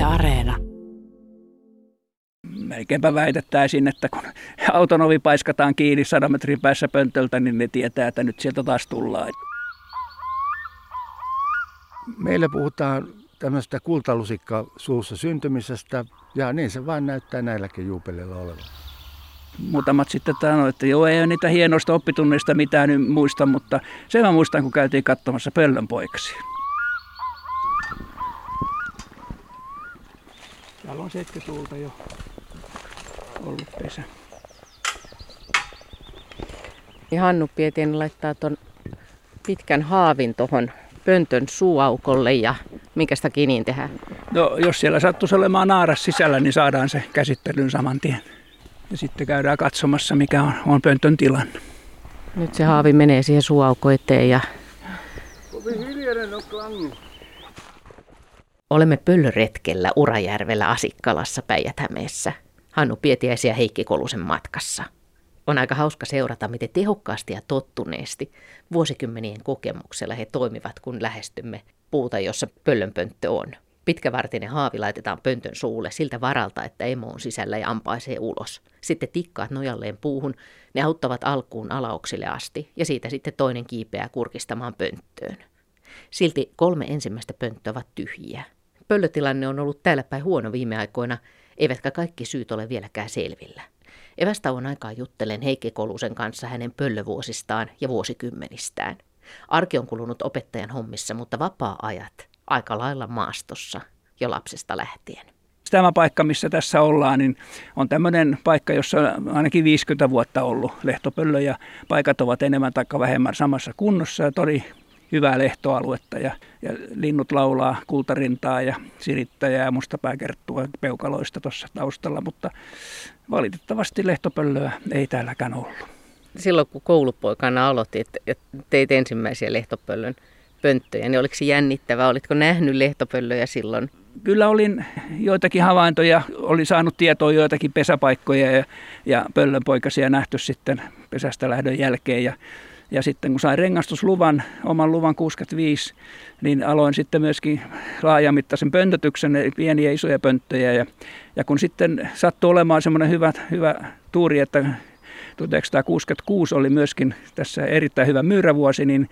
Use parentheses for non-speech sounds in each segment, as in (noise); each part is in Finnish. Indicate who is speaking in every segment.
Speaker 1: Yle Areena.
Speaker 2: Melkeinpä väitettäisiin, että kun auton ovi paiskataan kiinni sadan metrin päässä pöntöltä, niin ne tietää, että nyt sieltä taas tullaan.
Speaker 3: Meillä puhutaan tämmöistä kultalusikka suussa syntymisestä ja niin se vain näyttää näilläkin juupeleilla olevan.
Speaker 2: Muutamat sitten sanoivat, että joo, ei ole niitä hienoista oppitunneista mitään nyt muista, mutta sen mä muistan, kun käytiin katsomassa pöllön poikasia. Täällä on 70-luvulta jo ollut pesä.
Speaker 4: Ja Hannu Pietien laittaa ton pitkän haavin tuohon pöntön suuaukolle ja minkä sitä kiniin tehdään?
Speaker 2: No, jos siellä sattuisi olemaan naaras sisällä, niin saadaan se käsittelyyn saman tien. Ja sitten käydään katsomassa, mikä on, on pöntön tilanne.
Speaker 4: Nyt se haavi menee siihen suuaukko eteen ja Olemme pöllöretkellä Urajärvellä Asikkalassa Päijät-Hämeessä. Hannu Pietiäisen ja Heikki Kolusen matkassa. On aika hauska seurata, miten tehokkaasti ja tottuneesti vuosikymmenien kokemuksella he toimivat, kun lähestymme puuta, jossa pöllönpönttö on. Pitkävartinen haavi laitetaan pöntön suulle siltä varalta, että emo on sisällä ja ampaisee ulos. Sitten tikkaat nojalleen puuhun, ne auttavat alkuun alauksille asti ja siitä sitten toinen kiipeää kurkistamaan pönttöön. Silti kolme ensimmäistä pönttöä ovat tyhjiä. Pöllötilanne on ollut täällä päin huono viime aikoina, eivätkä kaikki syyt ole vieläkään selvillä. Evästauon aikaa juttelen Heikki Kolusen kanssa hänen pöllövuosistaan ja vuosikymmenistään. Arki on kulunut opettajan hommissa, mutta vapaa-ajat aika lailla maastossa jo lapsesta lähtien.
Speaker 2: Tämä paikka, missä tässä ollaan, niin on tämmöinen paikka, jossa on ainakin 50 vuotta ollut lehtopöllö ja paikat ovat enemmän tai vähemmän samassa kunnossa ja tori hyvää lehtoaluetta ja, ja linnut laulaa kultarintaa ja sirittäjää ja mustapääkerttua peukaloista tuossa taustalla, mutta valitettavasti lehtopöllöä ei täälläkään ollut.
Speaker 4: Silloin kun koulupoikana aloitit ja teit ensimmäisiä lehtopöllön pönttöjä, niin oliko se jännittävää? Olitko nähnyt lehtopöllöjä silloin?
Speaker 2: Kyllä olin joitakin havaintoja, oli saanut tietoa joitakin pesäpaikkoja ja, ja pöllönpoikasia nähty sitten pesästä lähdön jälkeen. Ja ja sitten kun sain rengastusluvan, oman luvan 65, niin aloin sitten myöskin laajamittaisen pöntötyksen, pieniä ja isoja pönttöjä. Ja, ja kun sitten sattui olemaan semmoinen hyvä, hyvä tuuri, että 1966 oli myöskin tässä erittäin hyvä myyrävuosi, niin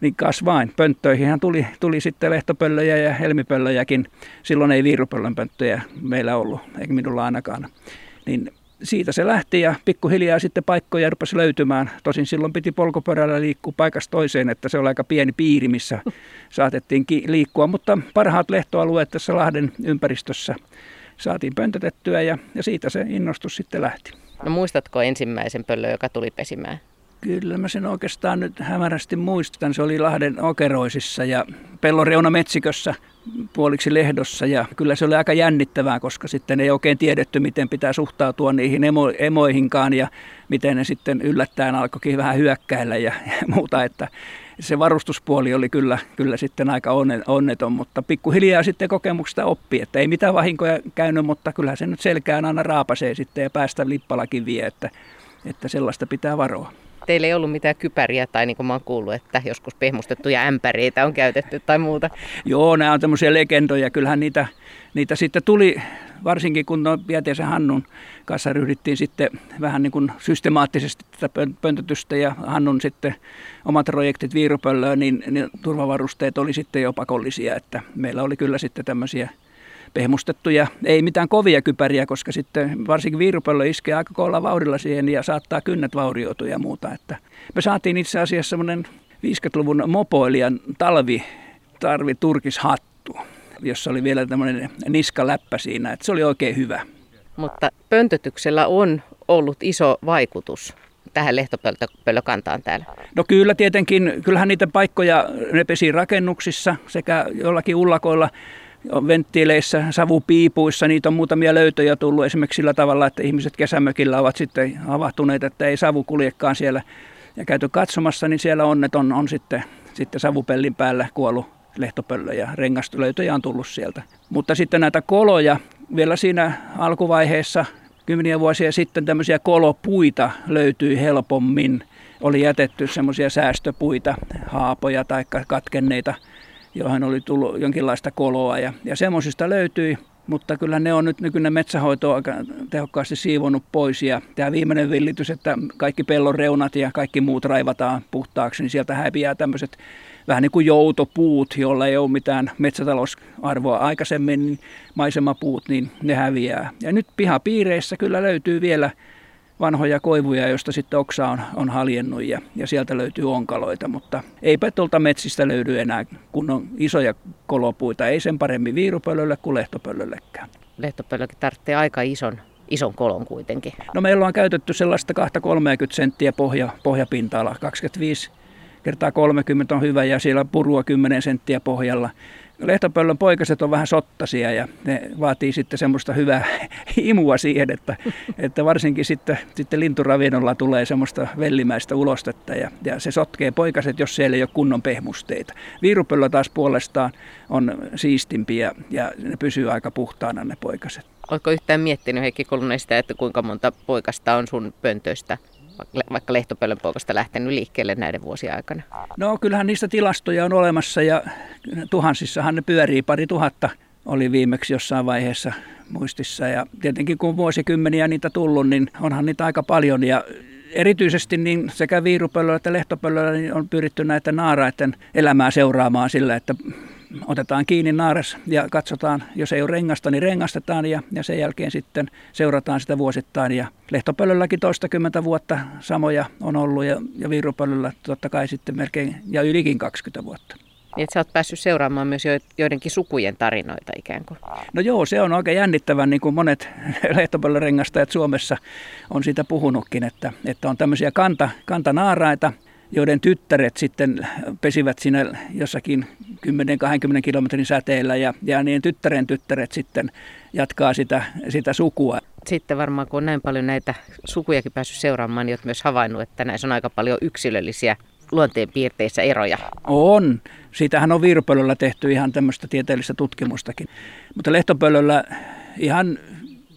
Speaker 2: niin kasvain. Pönttöihin tuli, tuli sitten lehtopöllöjä ja helmipöllöjäkin. Silloin ei viirupöllön pönttöjä meillä ollut, eikä minulla ainakaan. Niin siitä se lähti ja pikkuhiljaa sitten paikkoja rupesi löytymään. Tosin silloin piti polkupyörällä liikkua paikasta toiseen, että se oli aika pieni piiri, missä (laughs) saatettiin liikkua. Mutta parhaat lehtoalueet tässä Lahden ympäristössä saatiin pöntötettyä ja, ja siitä se innostus sitten lähti.
Speaker 4: No muistatko ensimmäisen pöllön, joka tuli pesimään?
Speaker 2: Kyllä mä sen oikeastaan nyt hämärästi muistan. Se oli Lahden Okeroisissa ja Pelloreuna metsikössä puoliksi lehdossa. Ja kyllä se oli aika jännittävää, koska sitten ei oikein tiedetty, miten pitää suhtautua niihin emo, emoihinkaan ja miten ne sitten yllättäen alkoikin vähän hyökkäillä ja, ja (laughs) muuta, että se varustuspuoli oli kyllä, kyllä sitten aika onneton, mutta pikkuhiljaa sitten kokemuksesta oppi, että ei mitään vahinkoja käynyt, mutta kyllä se nyt selkään aina raapasee sitten ja päästä lippalakin vie, että, että sellaista pitää varoa
Speaker 4: teillä ei ollut mitään kypäriä tai niin kuin mä oon kuullut, että joskus pehmustettuja ämpäreitä on käytetty tai muuta.
Speaker 2: Joo, nämä on tämmöisiä legendoja. Kyllähän niitä, niitä sitten tuli, varsinkin kun no Pietiäisen Hannun kanssa ryhdyttiin sitten vähän niin kuin systemaattisesti tätä pöntötystä ja Hannun sitten omat projektit viirupöllöön, niin, niin turvavarusteet oli sitten jo pakollisia, että meillä oli kyllä sitten tämmöisiä pehmustettuja, ei mitään kovia kypäriä, koska sitten varsinkin viirupöllö iskee aika kovalla vauhdilla siihen ja saattaa kynnet vaurioitua ja muuta. Että me saatiin itse asiassa semmoinen 50-luvun mopoilijan talvi tarvi turkishattu, jossa oli vielä tämmöinen niskaläppä siinä, että se oli oikein hyvä.
Speaker 4: Mutta pöntötyksellä on ollut iso vaikutus tähän lehtopöllökantaan täällä?
Speaker 2: No kyllä tietenkin, kyllähän niitä paikkoja, ne pesi rakennuksissa sekä jollakin ullakoilla venttiileissä, savupiipuissa, niitä on muutamia löytöjä tullut esimerkiksi sillä tavalla, että ihmiset kesämökillä ovat sitten havahtuneet, että ei savu kuljekaan siellä ja käyty katsomassa, niin siellä onnet on, on sitten, sitten savupellin päällä kuollut lehtopöllö ja rengastolöytöjä on tullut sieltä. Mutta sitten näitä koloja, vielä siinä alkuvaiheessa kymmeniä vuosia sitten tämmöisiä kolopuita löytyi helpommin. Oli jätetty semmoisia säästöpuita, haapoja tai katkenneita joihin oli tullut jonkinlaista koloa. Ja, ja semmoisista löytyi mutta kyllä ne on nyt nykyinen metsähoito aika tehokkaasti siivonut pois. Ja tämä viimeinen villitys, että kaikki pellon reunat ja kaikki muut raivataan puhtaaksi, niin sieltä häviää tämmöiset vähän niin kuin joutopuut, joilla ei ole mitään metsätalousarvoa aikaisemmin, niin maisemapuut, niin ne häviää. Ja nyt pihapiireissä kyllä löytyy vielä vanhoja koivuja, joista sitten oksa on, on haljennut ja, ja sieltä löytyy onkaloita, mutta eipä tuolta metsistä löydy enää, kun on isoja kolopuita, ei sen paremmin viirupöllölle kuin lehtopöllöllekään.
Speaker 4: Lehtopöllökin tarvitsee aika ison, ison kolon kuitenkin.
Speaker 2: No meillä on käytetty sellaista 2-30 senttiä pohja, pohjapinta-ala, 25 kertaa 30 on hyvä ja siellä purua 10 senttiä pohjalla. Lehtopöllön poikaset on vähän sottasia ja ne vaatii sitten semmoista hyvää (laughs) imua siihen, että, että varsinkin sitten, sitten linturavinnolla tulee semmoista vellimäistä ulostetta ja, ja se sotkee poikaset, jos siellä ei ole kunnon pehmusteita. Viirupöllö taas puolestaan on siistimpiä ja ne pysyy aika puhtaana ne poikaset.
Speaker 4: Oletko yhtään miettinyt Heikki Kolunen sitä, että kuinka monta poikasta on sun pöntöistä vaikka lehtopöllön poikasta lähtenyt liikkeelle näiden vuosien aikana?
Speaker 2: No kyllähän niistä tilastoja on olemassa ja tuhansissahan ne pyörii pari tuhatta oli viimeksi jossain vaiheessa muistissa. Ja tietenkin kun vuosikymmeniä niitä tullut, niin onhan niitä aika paljon. Ja erityisesti niin sekä viirupöllöllä että lehtopöllöllä niin on pyritty näitä naaraiden elämää seuraamaan sillä, että otetaan kiinni naaras ja katsotaan, jos ei ole rengasta, niin rengastetaan ja, ja sen jälkeen sitten seurataan sitä vuosittain. Ja lehtopöllölläkin toistakymmentä vuotta samoja on ollut ja, ja viirupöllöllä totta kai sitten melkein ja ylikin 20 vuotta.
Speaker 4: Niin, että sä oot päässyt seuraamaan myös joidenkin sukujen tarinoita ikään kuin.
Speaker 2: No joo, se on oikein jännittävää, niin kuin monet (laughs) lehtopöllörengastajat Suomessa on siitä puhunutkin, että, että on tämmöisiä kanta, kantanaaraita, joiden tyttäret sitten pesivät siinä jossakin 10-20 kilometrin säteellä ja, ja niin tyttären tyttäret sitten jatkaa sitä, sitä sukua.
Speaker 4: Sitten varmaan kun on näin paljon näitä sukujakin päässyt seuraamaan, niin olet myös havainnut, että näissä on aika paljon yksilöllisiä luonteenpiirteissä eroja.
Speaker 2: On. Siitähän on viirupöllöllä tehty ihan tämmöistä tieteellistä tutkimustakin. Mutta lehtopöllöllä ihan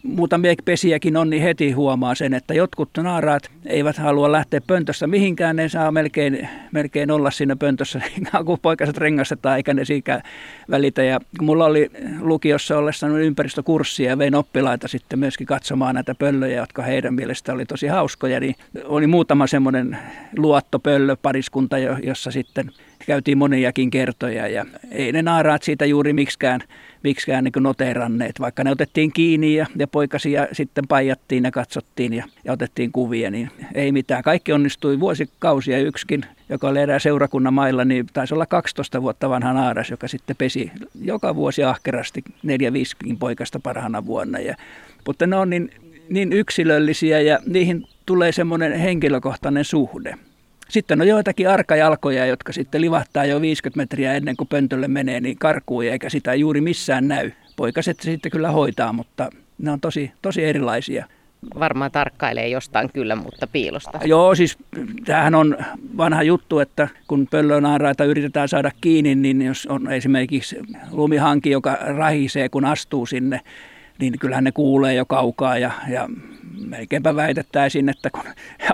Speaker 2: muutamia pesiäkin on, niin heti huomaa sen, että jotkut naaraat eivät halua lähteä pöntössä mihinkään. Ne saa melkein, melkein olla siinä pöntössä, (laughs) kun poikaset rengastetaan, eikä ne siitä välitä. Ja mulla oli lukiossa ollessa ympäristökurssia ja vein oppilaita sitten myöskin katsomaan näitä pöllöjä, jotka heidän mielestä oli tosi hauskoja, niin oli muutama semmoinen luottopöllö pariskunta, jossa sitten käytiin moniakin kertoja ja ei ne naaraat siitä juuri miksikään miksikään niin noteranneet, vaikka ne otettiin kiinni ja, ja poikasia sitten paijattiin ja katsottiin ja, ja otettiin kuvia, niin ei mitään. Kaikki onnistui vuosikausia yksikin, joka oli erää seurakunnan mailla, niin taisi olla 12 vuotta vanha naaras, joka sitten pesi joka vuosi ahkerasti neljä viisikin poikasta parhaana vuonna. Ja, mutta ne on niin, niin yksilöllisiä ja niihin tulee semmoinen henkilökohtainen suhde. Sitten on joitakin arkajalkoja, jotka sitten livahtaa jo 50 metriä ennen kuin pöntölle menee, niin karkuu eikä sitä juuri missään näy. Poikaset sitten kyllä hoitaa, mutta ne on tosi, tosi erilaisia.
Speaker 4: Varmaan tarkkailee jostain kyllä, mutta piilosta.
Speaker 2: Joo, siis tämähän on vanha juttu, että kun pöllönaaraita yritetään saada kiinni, niin jos on esimerkiksi lumihanki, joka rahisee, kun astuu sinne, niin kyllähän ne kuulee jo kaukaa ja, ja melkeinpä väitettäisiin, että kun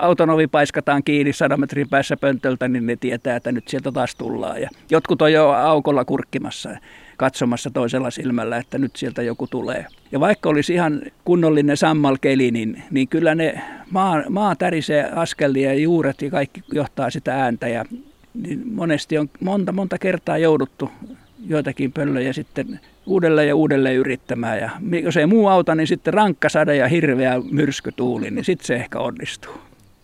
Speaker 2: auton ovi paiskataan kiinni sadan metrin päässä pöntöltä, niin ne tietää, että nyt sieltä taas tullaan. Ja jotkut on jo aukolla kurkkimassa katsomassa toisella silmällä, että nyt sieltä joku tulee. Ja vaikka olisi ihan kunnollinen sammalkeli, niin, niin kyllä ne maa, maa tärisee askelia ja juuret ja kaikki johtaa sitä ääntä. Ja niin monesti on monta, monta kertaa jouduttu joitakin pöllöjä sitten uudelleen ja uudelleen yrittämään. Ja jos ei muu auta, niin sitten rankka sade ja hirveä myrskytuuli, niin sitten se ehkä onnistuu.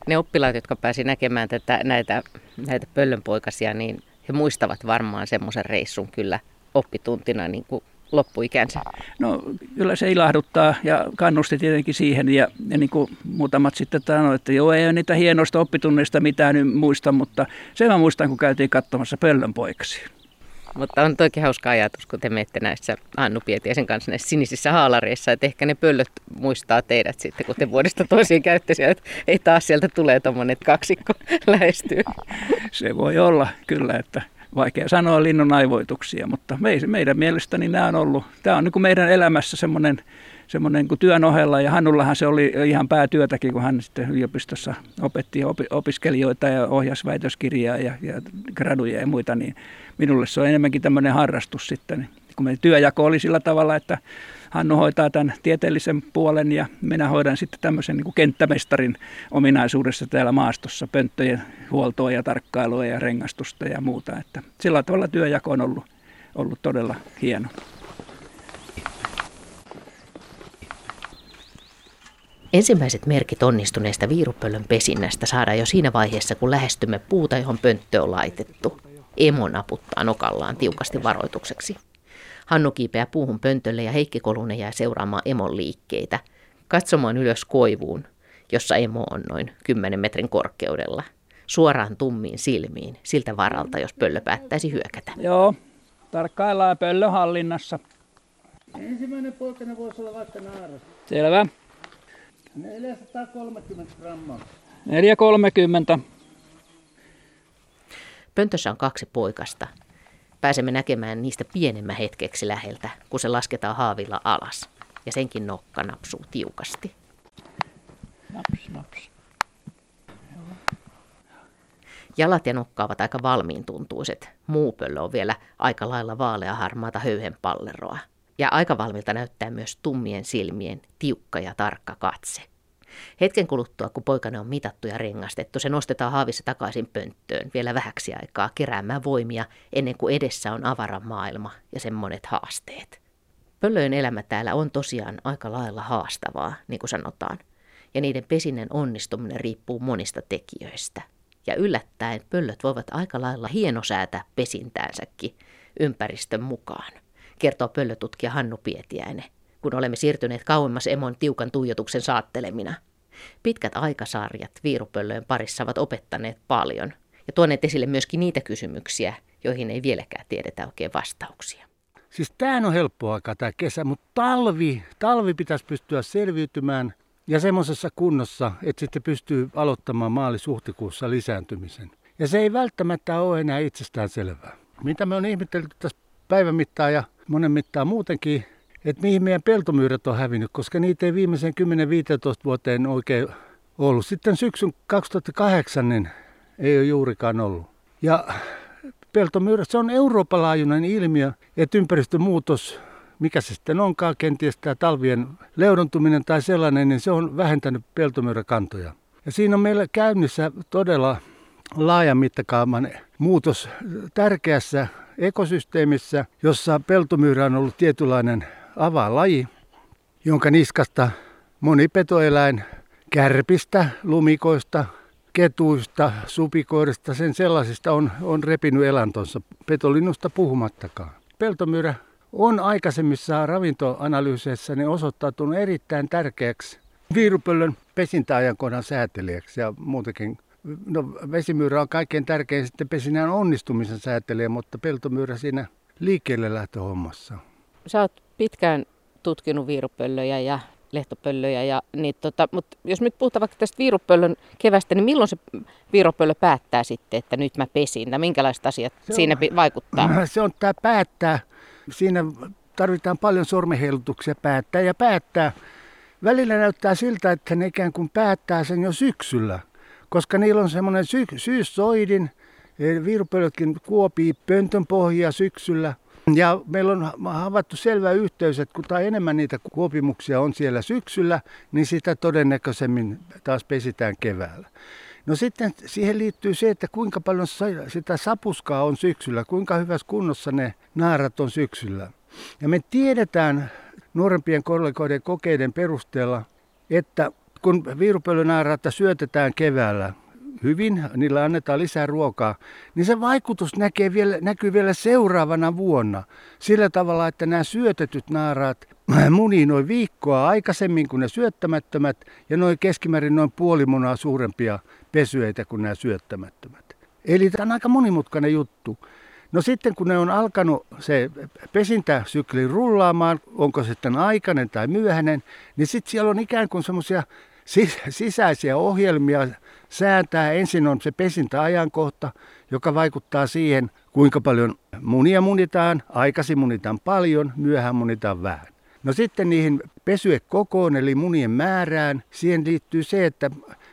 Speaker 4: Ne oppilaat, jotka pääsi näkemään tätä, näitä, näitä pöllönpoikasia, niin he muistavat varmaan semmoisen reissun kyllä oppituntina niin kuin loppuikänsä?
Speaker 2: No kyllä se ilahduttaa ja kannusti tietenkin siihen ja, ja niin kuin muutamat sitten sanoivat, että joo ei ole niitä hienoista oppitunneista mitään nyt muista, mutta sen mä muistan kun käytiin katsomassa pöllönpoikasia.
Speaker 4: Mutta on toki hauska ajatus, kun te menette näissä Annu Pietiäisen kanssa näissä sinisissä haalareissa, että ehkä ne pöllöt muistaa teidät sitten, kun te vuodesta toisiin käytte että ei taas sieltä tulee tuommoinen kaksikko (laughs) lähestyy.
Speaker 2: Se voi olla kyllä, että vaikea sanoa linnun aivoituksia, mutta meidän mielestäni nämä on ollut, tämä on niin kuin meidän elämässä semmoinen semmoinen kuin työn ohella, ja Hannullahan se oli ihan päätyötäkin, kun hän sitten yliopistossa opetti opiskelijoita ja ohjasi väitöskirjaa ja, ja graduja ja muita, niin minulle se on enemmänkin tämmöinen harrastus sitten. kun me työjako oli sillä tavalla, että Hannu hoitaa tämän tieteellisen puolen ja minä hoidan sitten tämmöisen niin kuin kenttämestarin ominaisuudessa täällä maastossa, pönttöjen huoltoa ja tarkkailua ja rengastusta ja muuta. Että sillä tavalla työjako on ollut, ollut todella hieno.
Speaker 5: Ensimmäiset merkit onnistuneesta viirupöllön pesinnästä saadaan jo siinä vaiheessa, kun lähestymme puuta, johon pönttö on laitettu. Emo naputtaa nokallaan tiukasti varoitukseksi. Hannu kiipeää puuhun pöntölle ja Heikki Kolunen jää seuraamaan emon liikkeitä, katsomaan ylös koivuun, jossa emo on noin 10 metrin korkeudella, suoraan tummiin silmiin, siltä varalta, jos pöllö päättäisi hyökätä.
Speaker 2: Joo, tarkkaillaan pöllön hallinnassa.
Speaker 3: Ensimmäinen poikana voisi olla vaikka naaras.
Speaker 2: Selvä.
Speaker 3: 430 grammaa.
Speaker 2: 430.
Speaker 5: Pöntössä on kaksi poikasta. Pääsemme näkemään niistä pienemmän hetkeksi läheltä, kun se lasketaan haavilla alas. Ja senkin nokka napsuu tiukasti.
Speaker 2: Naps, naps.
Speaker 5: Jalat ja nokka ovat aika valmiin tuntuiset. Muu pöllö on vielä aika lailla vaaleaharmaata höyhenpalleroa. Ja aika valmilta näyttää myös tummien silmien tiukka ja tarkka katse. Hetken kuluttua, kun poikana on mitattu ja rengastettu, se nostetaan haavissa takaisin pönttöön vielä vähäksi aikaa keräämään voimia ennen kuin edessä on avaran maailma ja sen monet haasteet. Pöllöjen elämä täällä on tosiaan aika lailla haastavaa, niin kuin sanotaan, ja niiden pesinnän onnistuminen riippuu monista tekijöistä. Ja yllättäen pöllöt voivat aika lailla hienosäätä pesintäänsäkin ympäristön mukaan, kertoo pöllötutkija Hannu Pietiäinen kun olemme siirtyneet kauemmas emon tiukan tuijotuksen saattelemina. Pitkät aikasarjat viirupöllöjen parissa ovat opettaneet paljon ja tuoneet esille myöskin niitä kysymyksiä, joihin ei vieläkään tiedetä oikein vastauksia.
Speaker 3: Siis tämä on helppo aika tämä kesä, mutta talvi, talvi pitäisi pystyä selviytymään ja semmoisessa kunnossa, että sitten pystyy aloittamaan maalis-huhtikuussa lisääntymisen. Ja se ei välttämättä ole enää itsestään selvää. Mitä me on ihmetelty tässä päivän mittaan ja monen mittaan muutenkin, että mihin meidän peltomyyrät on hävinnyt, koska niitä ei viimeisen 10-15 vuoteen oikein ollut. Sitten syksyn 2008 niin ei ole juurikaan ollut. Ja peltomyyrät, se on Euroopan laajuinen ilmiö, että ympäristömuutos, mikä se sitten onkaan, kenties tämä talvien leudontuminen tai sellainen, niin se on vähentänyt peltomyyräkantoja. Ja siinä on meillä käynnissä todella laajan mittakaavan muutos tärkeässä ekosysteemissä, jossa peltomyyrä on ollut tietynlainen avalaji, jonka niskasta moni petoeläin kärpistä, lumikoista, ketuista, supikoista, sen sellaisista on, on repinyt elantonsa, petolinnusta puhumattakaan. Peltomyrä on aikaisemmissa ravintoanalyyseissä niin osoittautunut erittäin tärkeäksi viirupöllön pesintäajankohdan säätelijäksi ja muutenkin No, vesimyyrä on kaikkein tärkein sitten pesinnän onnistumisen säätelijä, mutta peltomyyrä siinä liikkeelle lähtöhommassa.
Speaker 5: Sä oot pitkään tutkinut viirupöllöjä ja lehtopöllöjä. Ja, niin tota, mutta jos nyt puhutaan vaikka tästä viirupöllön kevästä, niin milloin se viirupöllö päättää sitten, että nyt mä pesin? Tai minkälaiset asiat se on, siinä vaikuttaa? (clears throat)
Speaker 3: Se on tämä päättää. Siinä tarvitaan paljon sormeheilutuksia päättää ja päättää. Välillä näyttää siltä, että ne ikään kuin päättää sen jo syksyllä, koska niillä on semmoinen sy- syyssoidin. Viirupöllötkin kuopii pöntön pohjia syksyllä – ja meillä on havaittu selvä yhteys, että kun tai enemmän niitä kuopimuksia on siellä syksyllä, niin sitä todennäköisemmin taas pesitään keväällä. No sitten siihen liittyy se, että kuinka paljon sitä sapuskaa on syksyllä, kuinka hyvässä kunnossa ne naarat on syksyllä. Ja me tiedetään nuorempien kollegoiden kokeiden perusteella, että kun viirupölynaaratta syötetään keväällä, hyvin, niillä annetaan lisää ruokaa, niin se vaikutus näkee vielä, näkyy vielä seuraavana vuonna. Sillä tavalla, että nämä syötetyt naaraat (clears throat) munii noin viikkoa aikaisemmin kuin ne syöttämättömät ja noin keskimäärin noin puoli munaa suurempia pesyeitä kuin nämä syöttämättömät. Eli tämä on aika monimutkainen juttu. No sitten kun ne on alkanut se pesintäsykli rullaamaan, onko se sitten aikainen tai myöhäinen, niin sitten siellä on ikään kuin semmoisia sisäisiä ohjelmia säätää. Ensin on se pesintäajankohta, joka vaikuttaa siihen, kuinka paljon munia munitaan. Aikaisin munitaan paljon, myöhään munitaan vähän. No sitten niihin pesyekokoon eli munien määrään, siihen liittyy se, että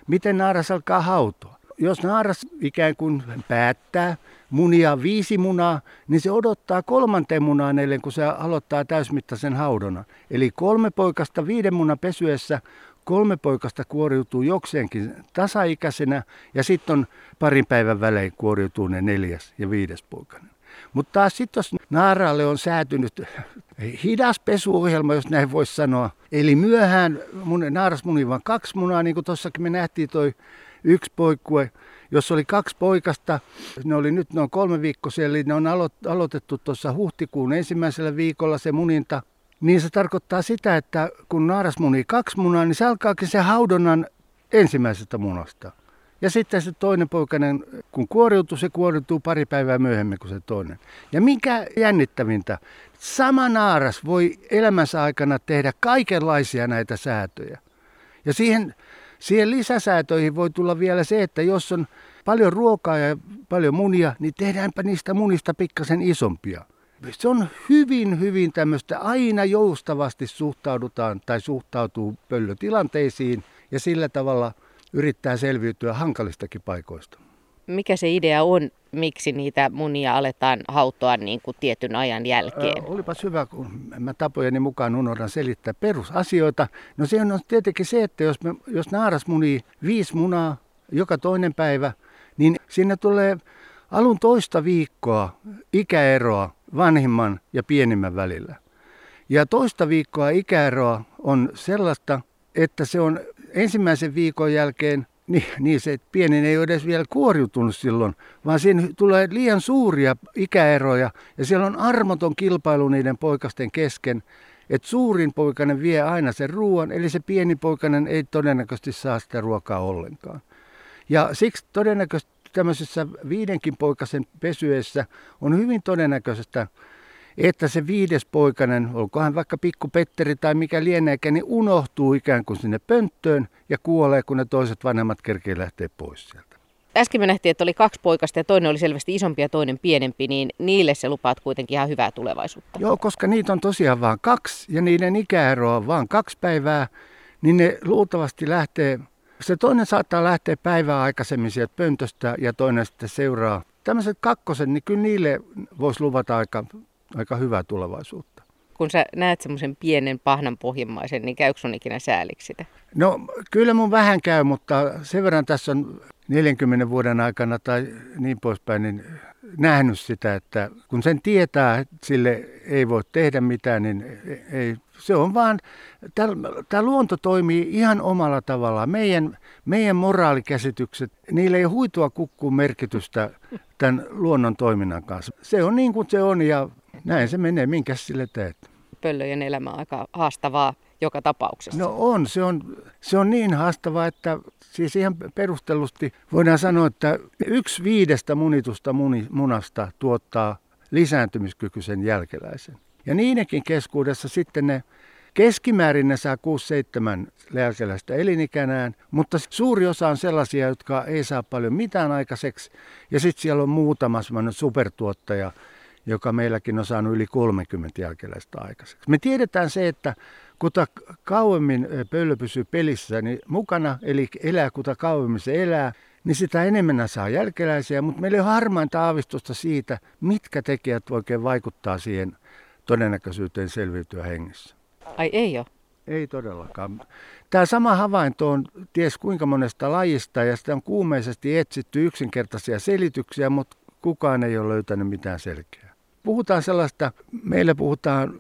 Speaker 3: miten naaras alkaa hautoa. Jos naaras ikään kuin päättää munia viisi munaa, niin se odottaa kolmanteen munaan ennen kuin se aloittaa täysmittaisen haudona. Eli kolme poikasta viiden munan pesyessä, kolme poikasta kuoriutuu jokseenkin tasaikäisenä ja sitten on parin päivän välein kuoriutuu ne neljäs ja viides poikainen. Mutta taas sitten jos naaraalle on säätynyt hidas pesuohjelma, jos näin voisi sanoa. Eli myöhään mun, naaras muni vain kaksi munaa, niin kuin tuossakin me nähtiin toi yksi poikue, jos oli kaksi poikasta, ne oli nyt noin kolme viikkoa eli ne on alo- aloitettu tuossa huhtikuun ensimmäisellä viikolla se muninta, niin se tarkoittaa sitä, että kun naaras muni kaksi munaa, niin se alkaakin se haudonnan ensimmäisestä munasta. Ja sitten se toinen poikainen, kun kuoriutuu, se kuoriutuu pari päivää myöhemmin kuin se toinen. Ja mikä jännittävintä, sama naaras voi elämänsä aikana tehdä kaikenlaisia näitä säätöjä. Ja siihen, siihen lisäsäätöihin voi tulla vielä se, että jos on paljon ruokaa ja paljon munia, niin tehdäänpä niistä munista pikkasen isompia. Se on hyvin, hyvin tämmöistä, aina joustavasti suhtaudutaan tai suhtautuu pöllötilanteisiin ja sillä tavalla – yrittää selviytyä hankalistakin paikoista.
Speaker 4: Mikä se idea on, miksi niitä munia aletaan hautoa niin kuin tietyn ajan jälkeen?
Speaker 3: Ö, olipas hyvä, kun mä tapojeni mukaan unohdan selittää perusasioita. No se on tietenkin se, että jos, me, jos naaras munii viisi munaa joka toinen päivä, niin sinne tulee alun toista viikkoa ikäeroa vanhimman ja pienimmän välillä. Ja toista viikkoa ikäeroa on sellaista, että se on ensimmäisen viikon jälkeen, niin, niin se pieni ei ole edes vielä kuoriutunut silloin, vaan siinä tulee liian suuria ikäeroja ja siellä on armoton kilpailu niiden poikasten kesken, että suurin poikainen vie aina sen ruoan, eli se pieni poikainen ei todennäköisesti saa sitä ruokaa ollenkaan. Ja siksi todennäköisesti tämmöisessä viidenkin poikasen pesyessä on hyvin todennäköistä, että se viides poikainen, olkohan vaikka pikku Petteri tai mikä lieneekään, niin unohtuu ikään kuin sinne pönttöön ja kuolee, kun ne toiset vanhemmat kerkee lähtee pois sieltä.
Speaker 4: Äsken me nähtiin, että oli kaksi poikasta ja toinen oli selvästi isompi ja toinen pienempi, niin niille se lupaat kuitenkin ihan hyvää tulevaisuutta.
Speaker 3: Joo, koska niitä on tosiaan vain kaksi ja niiden ikäero on vain kaksi päivää, niin ne luultavasti lähtee, se toinen saattaa lähteä päivää aikaisemmin sieltä pöntöstä ja toinen sitten seuraa. Tämmöiset kakkosen, niin kyllä niille voisi luvata aika aika hyvää tulevaisuutta.
Speaker 4: Kun sä näet semmoisen pienen pahnan pohjimmaisen, niin käykö sun ikinä sääliksi sitä?
Speaker 3: No kyllä mun vähän käy, mutta sen verran tässä on 40 vuoden aikana tai niin poispäin, niin nähnyt sitä, että kun sen tietää, että sille ei voi tehdä mitään, niin ei, se on vaan, tämä luonto toimii ihan omalla tavallaan. Meidän, meidän moraalikäsitykset, niillä ei huitua kukkuun merkitystä tämän luonnon toiminnan kanssa. Se on niin kuin se on ja näin se menee, minkä sille teet.
Speaker 4: Pöllöjen elämä on aika haastavaa joka tapauksessa.
Speaker 3: No on, se on, se on niin haastavaa, että siis ihan perustellusti voidaan sanoa, että yksi viidestä munitusta muni, munasta tuottaa lisääntymiskykyisen jälkeläisen. Ja niidenkin keskuudessa sitten ne Keskimäärin ne saa 6-7 lääkeläistä elinikänään, mutta suuri osa on sellaisia, jotka ei saa paljon mitään aikaiseksi. Ja sitten siellä on muutama supertuottaja, joka meilläkin on saanut yli 30 jälkeläistä aikaiseksi. Me tiedetään se, että kuta kauemmin pöllö pysyy pelissä niin mukana, eli elää kuta kauemmin se elää, niin sitä enemmän saa jälkeläisiä, mutta meillä ei ole harmainta aavistusta siitä, mitkä tekijät oikein vaikuttaa siihen todennäköisyyteen selviytyä hengissä.
Speaker 4: Ai ei ole?
Speaker 3: Ei todellakaan. Tämä sama havainto on ties kuinka monesta lajista ja sitä on kuumeisesti etsitty yksinkertaisia selityksiä, mutta kukaan ei ole löytänyt mitään selkeää. Puhutaan sellaista, meillä puhutaan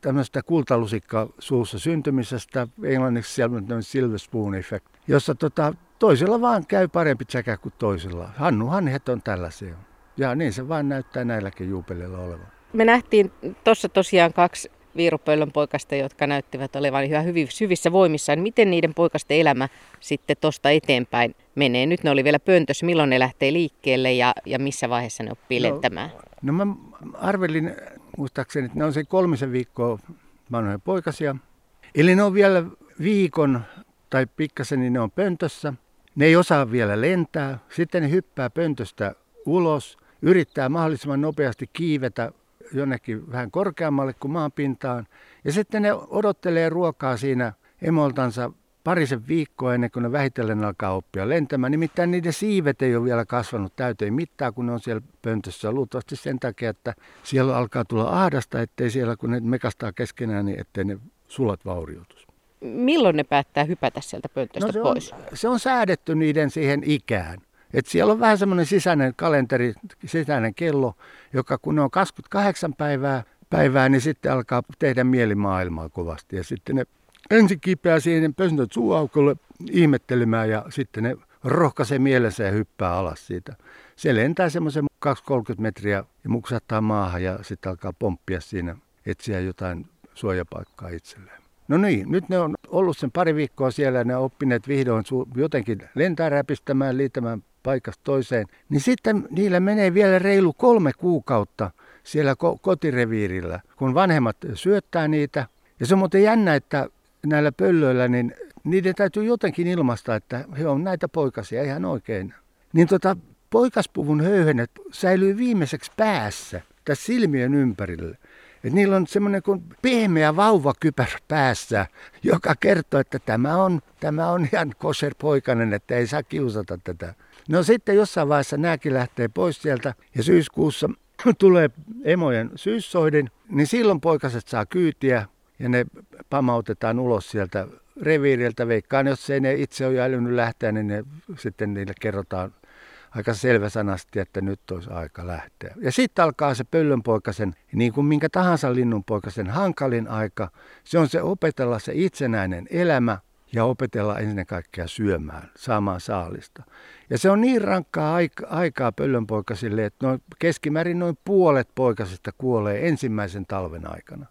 Speaker 3: tämmöistä kultalusikka suussa syntymisestä, englanniksi siellä on silver spoon effect, jossa tota, toisilla vaan käy parempi tsäkä kuin toisilla. Hannu Hanhet on tällaisia. Ja niin se vaan näyttää näilläkin juupeleilla olevan.
Speaker 4: Me nähtiin tuossa tosiaan kaksi viirupöllön poikasta, jotka näyttivät olevan ihan hyvin syvissä voimissaan. Miten niiden poikasten elämä sitten tuosta eteenpäin menee? Nyt ne oli vielä pöntössä. Milloin ne lähtee liikkeelle ja, ja missä vaiheessa ne oppii no, lentämään?
Speaker 3: No mä arvelin muistaakseni, että ne on se kolmisen viikkoa vanhoja poikasia. Eli ne on vielä viikon tai pikkasen, niin ne on pöntössä. Ne ei osaa vielä lentää. Sitten ne hyppää pöntöstä ulos, yrittää mahdollisimman nopeasti kiivetä jonnekin vähän korkeammalle kuin maanpintaan. Ja sitten ne odottelee ruokaa siinä emoltansa parisen viikkoa ennen kuin ne vähitellen alkaa oppia lentämään. Nimittäin niiden siivet ei ole vielä kasvanut täyteen mittaa, kun ne on siellä pöntössä. Luultavasti sen takia, että siellä alkaa tulla ahdasta, ettei siellä kun ne mekastaa keskenään, niin ettei ne sulat vaurioitus.
Speaker 4: Milloin ne päättää hypätä sieltä pöntöstä
Speaker 3: no se
Speaker 4: pois?
Speaker 3: On, se on säädetty niiden siihen ikään. Et siellä on vähän semmoinen sisäinen kalenteri, sisäinen kello, joka kun ne on 28 päivää, päivää, niin sitten alkaa tehdä mielimaailmaa kovasti. Ja sitten ne ensin kipeää siihen pöntön suuaukolle ihmettelemään ja sitten ne rohkaisee mielensä ja hyppää alas siitä. Se lentää semmoisen 2-30 metriä ja muksattaa maahan ja sitten alkaa pomppia siinä, etsiä jotain suojapaikkaa itselleen. No niin, nyt ne on ollut sen pari viikkoa siellä ja ne on oppineet vihdoin jotenkin lentää räpistämään, liittämään paikasta toiseen. Niin sitten niillä menee vielä reilu kolme kuukautta siellä ko- kotireviirillä, kun vanhemmat syöttää niitä. Ja se on muuten jännä, että näillä pöllöillä, niin niiden täytyy jotenkin ilmaista, että he on näitä poikasia ihan oikein. Niin tota, poikaspuvun höyhenet säilyy viimeiseksi päässä, tässä silmien ympärillä. Et niillä on semmoinen kuin pehmeä vauvakypär päässä, joka kertoo, että tämä on, tämä on ihan kosher poikainen, että ei saa kiusata tätä. No sitten jossain vaiheessa nämäkin lähtee pois sieltä ja syyskuussa (clears throat) tulee emojen syyssoidin, niin silloin poikaset saa kyytiä ja ne pamautetaan ulos sieltä reviiriltä. Veikkaan, jos ei ne itse ole älynyt lähteä, niin ne, sitten niille kerrotaan aika selväsanasti, että nyt olisi aika lähteä. Ja sitten alkaa se pöllönpoikasen, niin kuin minkä tahansa linnunpoikasen hankalin aika. Se on se opetella se itsenäinen elämä ja opetella ennen kaikkea syömään, saamaan saalista. Ja se on niin rankkaa aika, aikaa pöllönpoikasille, että noin, keskimäärin noin puolet poikasista kuolee ensimmäisen talven aikana.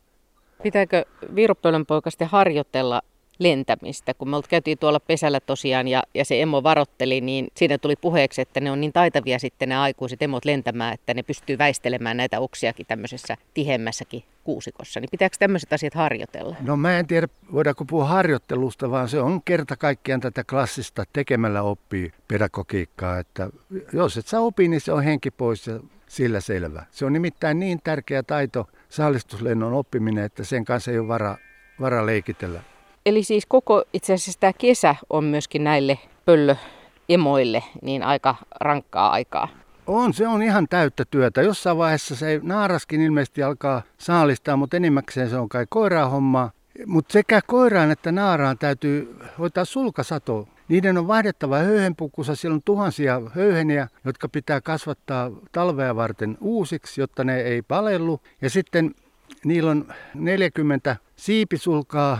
Speaker 4: Pitääkö viirupöllönpoikasten harjoitella lentämistä. Kun me käytiin tuolla pesällä tosiaan ja, ja se emo varotteli, niin siinä tuli puheeksi, että ne on niin taitavia sitten ne aikuiset emot lentämään, että ne pystyy väistelemään näitä oksiakin tämmöisessä tihemmässäkin kuusikossa. Niin pitääkö tämmöiset asiat harjoitella?
Speaker 3: No mä en tiedä, voidaanko puhua harjoittelusta, vaan se on kerta kaikkiaan tätä klassista tekemällä oppii pedagogiikkaa. Että jos et saa opi, niin se on henki pois ja sillä selvä. Se on nimittäin niin tärkeä taito, saalistuslennon oppiminen, että sen kanssa ei ole vara, vara leikitellä.
Speaker 4: Eli siis koko itse asiassa tämä kesä on myöskin näille pöllöemoille niin aika rankkaa aikaa.
Speaker 3: On, se on ihan täyttä työtä. Jossain vaiheessa se naaraskin ilmeisesti alkaa saalistaa, mutta enimmäkseen se on kai koiraa hommaa. Mutta sekä koiraan että naaraan täytyy hoitaa sulkasato. Niiden on vaihdettava höyhenpukussa. Siellä on tuhansia höyheniä, jotka pitää kasvattaa talvea varten uusiksi, jotta ne ei palellu. Ja sitten niillä on 40 siipisulkaa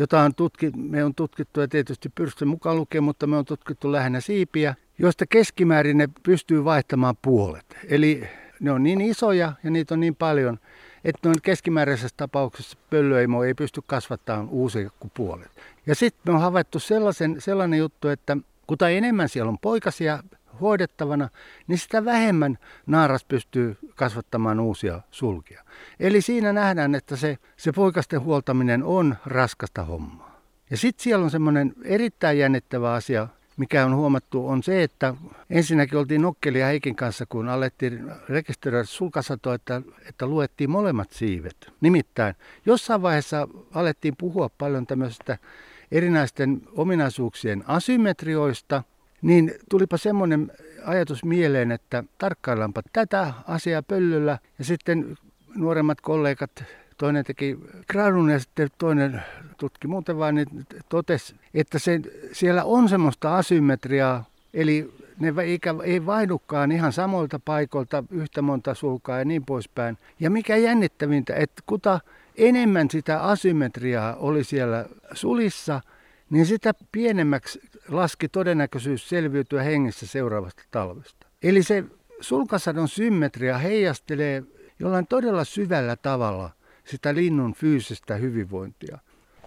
Speaker 3: jota on tutki, me on tutkittu ja tietysti pyrstön mukaan lukee, mutta me on tutkittu lähinnä siipiä, joista keskimäärin ne pystyy vaihtamaan puolet. Eli ne on niin isoja ja niitä on niin paljon, että noin keskimääräisessä tapauksessa pöllöimo ei pysty kasvattamaan uusia kuin puolet. Ja sitten me on havaittu sellaisen, sellainen juttu, että kuta enemmän siellä on poikasia hoidettavana, niin sitä vähemmän naaras pystyy kasvattamaan uusia sulkia. Eli siinä nähdään, että se, se poikasten huoltaminen on raskasta hommaa. Ja sitten siellä on semmoinen erittäin jännittävä asia, mikä on huomattu, on se, että ensinnäkin oltiin Nokkelia Heikin kanssa, kun alettiin rekisteröidä sulkasatoa, että, että luettiin molemmat siivet. Nimittäin jossain vaiheessa alettiin puhua paljon tämmöisestä erinäisten ominaisuuksien asymmetrioista, niin tulipa semmoinen ajatus mieleen, että tarkkaillaanpa tätä asiaa pöllöllä ja sitten nuoremmat kollegat, toinen teki gradun ja sitten toinen tutki muuten vain, niin totesi, että se, siellä on semmoista asymmetriaa, eli ne eikä, ei vaihdukaan ihan samoilta paikoilta yhtä monta sulkaa ja niin poispäin. Ja mikä jännittävintä, että kuta enemmän sitä asymmetriaa oli siellä sulissa, niin sitä pienemmäksi laski todennäköisyys selviytyä hengissä seuraavasta talvesta. Eli se sulkasadon symmetria heijastelee jollain todella syvällä tavalla sitä linnun fyysistä hyvinvointia.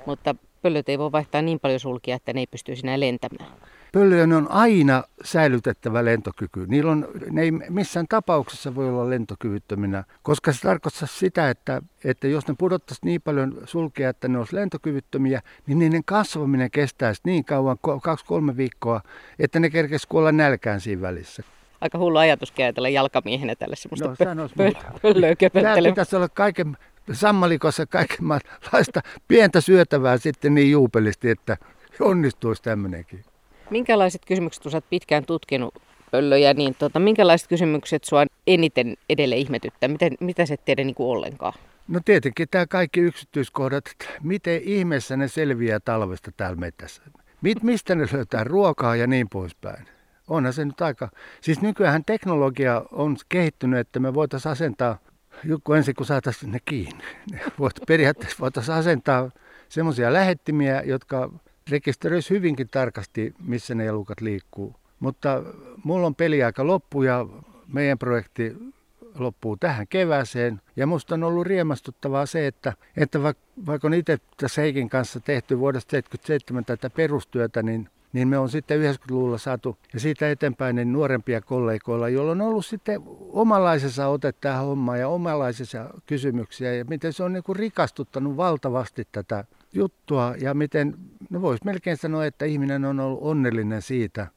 Speaker 4: Mutta pöllöt ei voi vaihtaa niin paljon sulkia, että ne ei pystyisi enää lentämään.
Speaker 3: Pöllöjen on aina säilytettävä lentokyky. Niillä on, ne ei missään tapauksessa voi olla lentokyvyttöminä, koska se tarkoittaa sitä, että, että jos ne pudottaisi niin paljon sulkea, että ne olisi lentokyvyttömiä, niin niiden kasvaminen kestäisi niin kauan, kaksi-kolme viikkoa, että ne kerkesi kuolla nälkään siinä välissä
Speaker 4: aika hullu ajatus ajatella jalkamiehenä tälle semmoista
Speaker 3: no,
Speaker 4: pö- pöllöä
Speaker 3: Tämä pitäisi olla kaiken sammalikossa kaikenlaista pientä syötävää sitten niin juupelisti, että onnistuisi tämmöinenkin.
Speaker 4: Minkälaiset kysymykset, kun olet pitkään tutkinut pöllöjä, niin tota, minkälaiset kysymykset sinua eniten edelleen ihmetyttää? Miten, mitä se tiedä niin kuin ollenkaan?
Speaker 3: No tietenkin tämä kaikki yksityiskohdat, miten ihmeessä ne selviää talvesta täällä metässä. Mistä ne löytää ruokaa ja niin poispäin. Onhan se nyt aika... Siis nykyään teknologia on kehittynyt, että me voitaisiin asentaa, joku ensin kun saataisiin ne kiinni, (laughs) voit, periaatteessa voitaisiin asentaa semmoisia lähettimiä, jotka rekisteröisi hyvinkin tarkasti, missä ne elukat liikkuu. Mutta mulla on peliaika loppu ja meidän projekti loppuu tähän kevääseen. Ja musta on ollut riemastuttavaa se, että, että vaikka on itse tässä Heikin kanssa tehty vuodesta 1977 tätä perustyötä, niin niin me on sitten 90-luvulla saatu ja siitä eteenpäin niin nuorempia kollegoilla, joilla on ollut sitten omalaisensa ote tähän hommaan ja omalaisensa kysymyksiä ja miten se on niin kuin rikastuttanut valtavasti tätä juttua ja miten, no voisi melkein sanoa, että ihminen on ollut onnellinen siitä,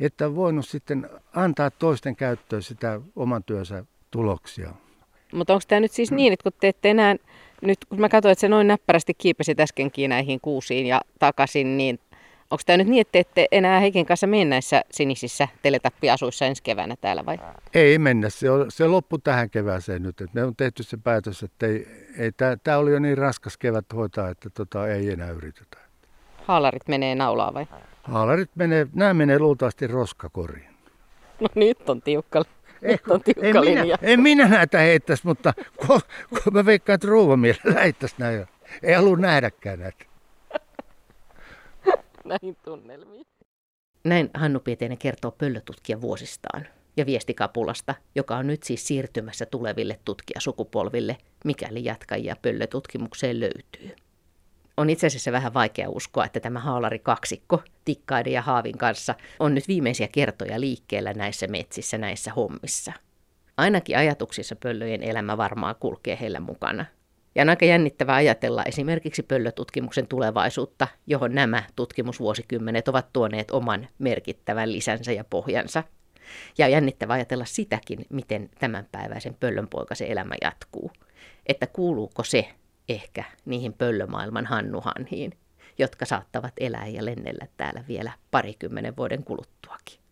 Speaker 3: että on voinut sitten antaa toisten käyttöön sitä oman työnsä tuloksia.
Speaker 4: Mutta onko tämä nyt siis niin, että kun te ette enää, nyt kun mä katsoin, että se noin näppärästi kiipesi äskenkin näihin kuusiin ja takaisin, niin onko tämä nyt niin, että ette enää Heikin kanssa mene näissä sinisissä teletappiasuissa ensi keväänä täällä vai?
Speaker 3: Ei mennä, se, on, se loppu tähän kevääseen nyt. Et me on tehty se päätös, että ei, ei, tämä oli jo niin raskas kevät hoitaa, että tota, ei enää yritetä.
Speaker 4: Haalarit menee naulaa vai?
Speaker 3: Haalarit menee, nämä menee luultavasti roskakoriin.
Speaker 4: No nyt on tiukka. Nyt on tiukka
Speaker 3: en,
Speaker 4: linja.
Speaker 3: minä, en minä näitä heittäisi, mutta kun, kun mä veikkaan, että ruuvamielellä lähettäisi näin. Ei halua nähdäkään näitä.
Speaker 4: Näin tunnelmiin. Näin Hannu Pietinen kertoo pöllötutkija vuosistaan ja viestikapulasta, joka on nyt siis siirtymässä tuleville tutkijasukupolville, mikäli jatkajia pöllötutkimukseen löytyy. On itse asiassa vähän vaikea uskoa, että tämä haalari kaksikko Tikkaiden ja Haavin kanssa on nyt viimeisiä kertoja liikkeellä näissä metsissä, näissä hommissa. Ainakin ajatuksissa pöllöjen elämä varmaan kulkee heillä mukana. Ja on aika jännittävää ajatella esimerkiksi pöllötutkimuksen tulevaisuutta, johon nämä tutkimusvuosikymmenet ovat tuoneet oman merkittävän lisänsä ja pohjansa. Ja on jännittävää ajatella sitäkin, miten tämänpäiväisen pöllönpoikasen elämä jatkuu. Että kuuluuko se ehkä niihin pöllömaailman hannuhanhiin, jotka saattavat elää ja lennellä täällä vielä parikymmenen vuoden kuluttuakin.